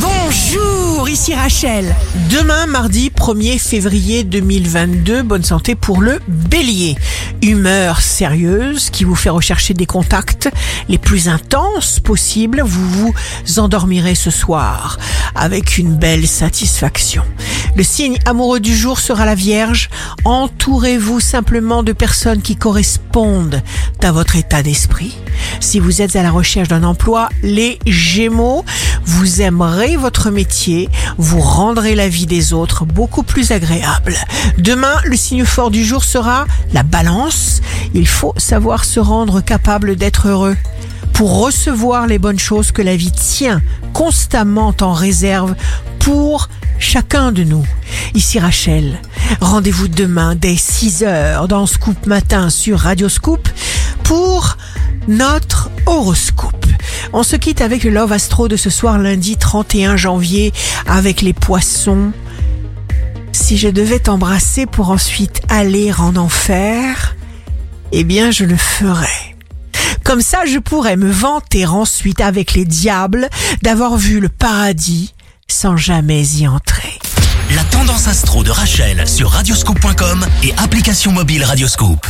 Bonjour, ici Rachel. Demain, mardi 1er février 2022, bonne santé pour le bélier. Humeur sérieuse qui vous fait rechercher des contacts les plus intenses possibles. Vous vous endormirez ce soir avec une belle satisfaction. Le signe amoureux du jour sera la Vierge. Entourez-vous simplement de personnes qui correspondent à votre état d'esprit. Si vous êtes à la recherche d'un emploi, les Gémeaux, vous aimerez votre métier, vous rendrez la vie des autres beaucoup plus agréable. Demain, le signe fort du jour sera la balance. Il faut savoir se rendre capable d'être heureux pour recevoir les bonnes choses que la vie tient constamment en réserve pour chacun de nous. Ici Rachel, rendez-vous demain dès 6 heures dans Scoop Matin sur Radio Scoop pour notre horoscope. On se quitte avec le Love Astro de ce soir lundi 31 janvier avec les poissons. Si je devais t'embrasser pour ensuite aller en enfer, eh bien je le ferais. Comme ça, je pourrais me vanter ensuite avec les diables d'avoir vu le paradis sans jamais y entrer. La tendance astro de Rachel sur radioscope.com et application mobile Radioscope.